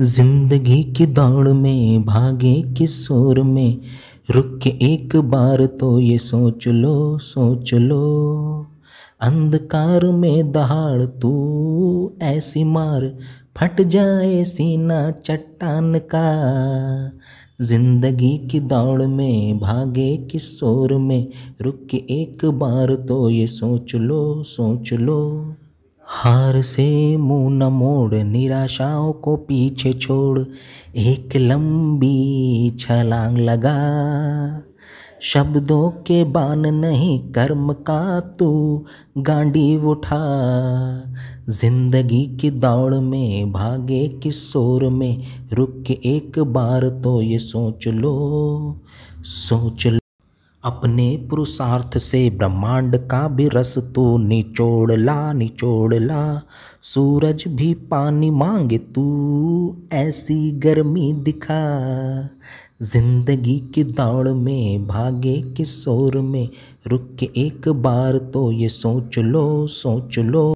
ज़िंदगी की दौड़ में, भागे किस शोर में? रुक के एक बार तो ये सोच लो सोच लो। अंधकार में दहाड़, तू ऐसी मार। फट जाए सीना चट्टान का। ज़िंदगी की दौड़ में, भागे किस शोर में? रुक के एक बार तो ये सोच लो सोच लो। हार से मुँह न मोड़, निराशाओं को पीछे छोड़, एक लंबी छलांग लगा। शब्दों के बान नहीं, कर्म का तू गांडी उठा। ज़िंदगी की दौड़ में, भागे किस शोर में, रुक के एक बार तो ये सोच लो सोच लो अपने पुरुषार्थ से ब्रह्मांड का भी रस तू निचोड़ ला निचोड़ ला सूरज भी पानी मांगे तू, ऐसी गर्मी दिखा। ज़िंदगी की दौड़ में भागे किस शोर में? रुक के एक बार तो ये सोच लो सोच लो।